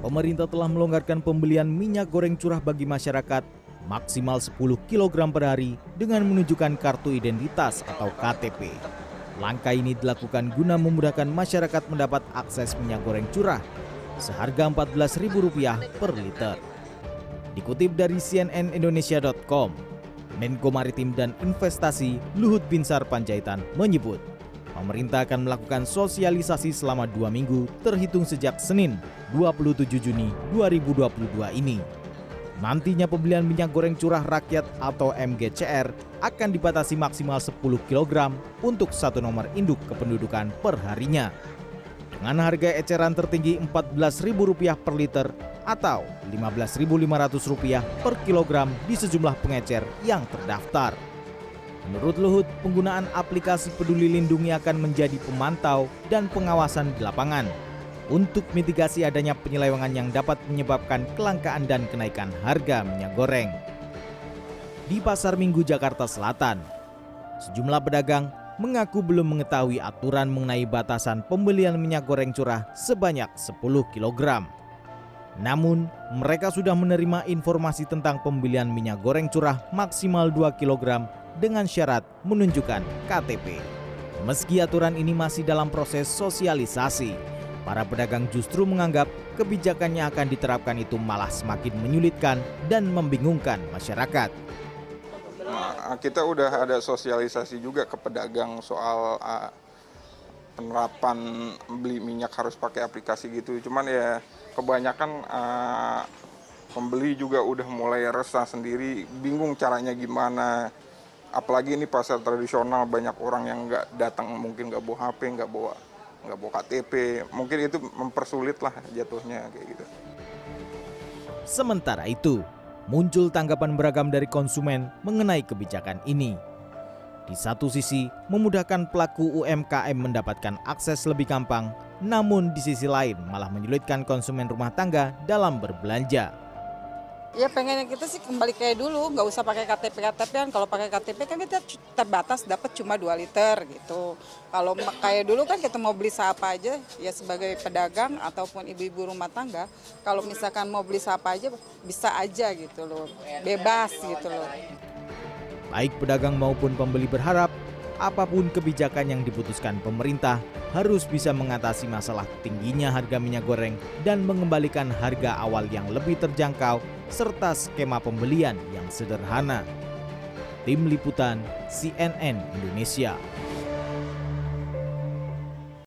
pemerintah telah melonggarkan pembelian minyak goreng curah bagi masyarakat maksimal 10 kg per hari dengan menunjukkan kartu identitas atau KTP. Langkah ini dilakukan guna memudahkan masyarakat mendapat akses minyak goreng curah seharga Rp14.000 per liter. Dikutip dari cnnindonesia.com, Menko Maritim dan Investasi Luhut Binsar Panjaitan menyebut, pemerintah akan melakukan sosialisasi selama dua minggu terhitung sejak Senin 27 Juni 2022 ini. Nantinya pembelian minyak goreng curah rakyat atau MGCR akan dibatasi maksimal 10 kg untuk satu nomor induk kependudukan per harinya. Dengan harga eceran tertinggi Rp14.000 per liter atau Rp15.500 per kilogram di sejumlah pengecer yang terdaftar. Menurut Luhut, penggunaan aplikasi Peduli Lindungi akan menjadi pemantau dan pengawasan di lapangan untuk mitigasi adanya penyelewengan yang dapat menyebabkan kelangkaan dan kenaikan harga minyak goreng. Di Pasar Minggu Jakarta Selatan, sejumlah pedagang mengaku belum mengetahui aturan mengenai batasan pembelian minyak goreng curah sebanyak 10 kg. Namun, mereka sudah menerima informasi tentang pembelian minyak goreng curah maksimal 2 kg dengan syarat menunjukkan KTP. Meski aturan ini masih dalam proses sosialisasi, Para pedagang justru menganggap kebijakannya akan diterapkan itu malah semakin menyulitkan dan membingungkan masyarakat. Nah, kita udah ada sosialisasi juga ke pedagang soal uh, penerapan beli minyak harus pakai aplikasi gitu. Cuman ya kebanyakan uh, pembeli juga udah mulai resah sendiri, bingung caranya gimana. Apalagi ini pasar tradisional banyak orang yang nggak datang mungkin nggak bawa HP, nggak bawa nggak bawa KTP mungkin itu mempersulit lah jatuhnya kayak gitu. Sementara itu muncul tanggapan beragam dari konsumen mengenai kebijakan ini. Di satu sisi memudahkan pelaku UMKM mendapatkan akses lebih gampang namun di sisi lain malah menyulitkan konsumen rumah tangga dalam berbelanja Ya pengennya kita sih kembali kayak dulu, nggak usah pakai KTP KTP kan. Kalau pakai KTP kan kita terbatas dapat cuma 2 liter gitu. Kalau kayak dulu kan kita mau beli apa aja, ya sebagai pedagang ataupun ibu-ibu rumah tangga, kalau misalkan mau beli apa aja bisa aja gitu loh, bebas gitu loh. Baik pedagang maupun pembeli berharap apa pun kebijakan yang diputuskan pemerintah harus bisa mengatasi masalah tingginya harga minyak goreng dan mengembalikan harga awal yang lebih terjangkau serta skema pembelian yang sederhana. Tim Liputan CNN Indonesia